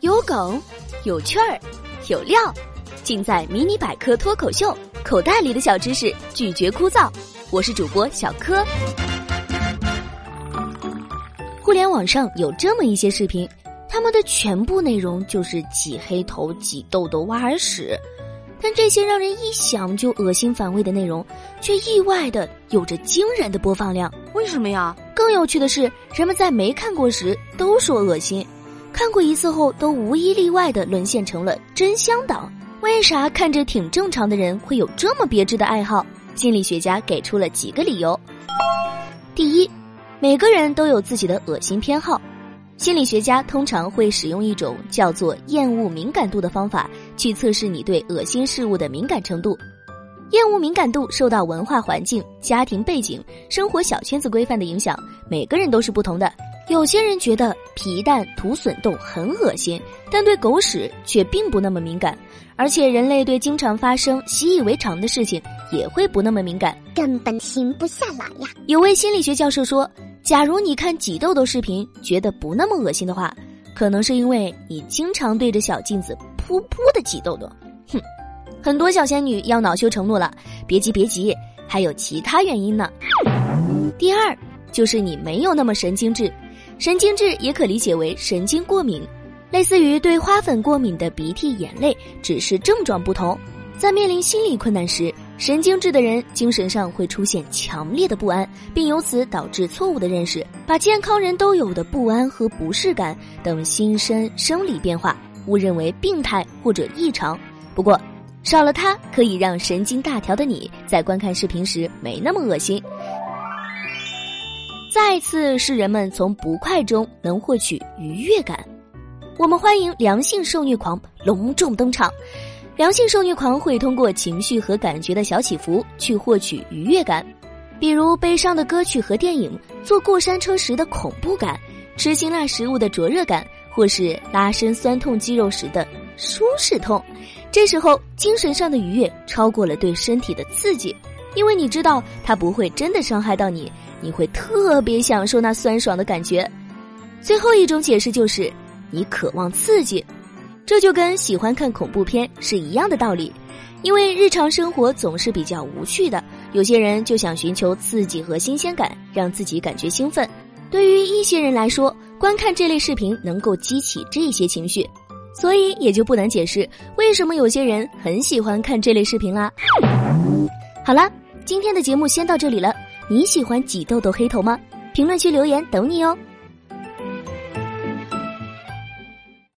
有梗，有趣儿，有料，尽在《迷你百科脱口秀》。口袋里的小知识，拒绝枯燥。我是主播小柯。互联网上有这么一些视频，他们的全部内容就是挤黑头、挤痘痘、挖耳屎。但这些让人一想就恶心反胃的内容，却意外的有着惊人的播放量。为什么呀？更有趣的是，人们在没看过时都说恶心，看过一次后都无一例外的沦陷成了真香党。为啥看着挺正常的人会有这么别致的爱好？心理学家给出了几个理由。第一，每个人都有自己的恶心偏好。心理学家通常会使用一种叫做厌恶敏感度的方法，去测试你对恶心事物的敏感程度。厌恶敏感度受到文化环境、家庭背景、生活小圈子规范的影响，每个人都是不同的。有些人觉得皮蛋、土笋冻很恶心，但对狗屎却并不那么敏感。而且人类对经常发生、习以为常的事情也会不那么敏感，根本停不下来呀。有位心理学教授说。假如你看挤痘痘视频觉得不那么恶心的话，可能是因为你经常对着小镜子噗噗的挤痘痘。哼，很多小仙女要恼羞成怒了，别急别急，还有其他原因呢。第二就是你没有那么神经质，神经质也可理解为神经过敏，类似于对花粉过敏的鼻涕、眼泪，只是症状不同。在面临心理困难时。神经质的人精神上会出现强烈的不安，并由此导致错误的认识，把健康人都有的不安和不适感等心身生理变化误认为病态或者异常。不过，少了它可以让神经大条的你在观看视频时没那么恶心。再次是人们从不快中能获取愉悦感，我们欢迎良性受虐狂隆重登场。良性受虐狂会通过情绪和感觉的小起伏去获取愉悦感，比如悲伤的歌曲和电影，坐过山车时的恐怖感，吃辛辣食物的灼热感，或是拉伸酸痛肌肉时的舒适痛。这时候精神上的愉悦超过了对身体的刺激，因为你知道它不会真的伤害到你，你会特别享受那酸爽的感觉。最后一种解释就是，你渴望刺激。这就跟喜欢看恐怖片是一样的道理，因为日常生活总是比较无趣的，有些人就想寻求刺激和新鲜感，让自己感觉兴奋。对于一些人来说，观看这类视频能够激起这些情绪，所以也就不难解释为什么有些人很喜欢看这类视频啦。好了，今天的节目先到这里了，你喜欢挤痘痘黑头吗？评论区留言等你哦。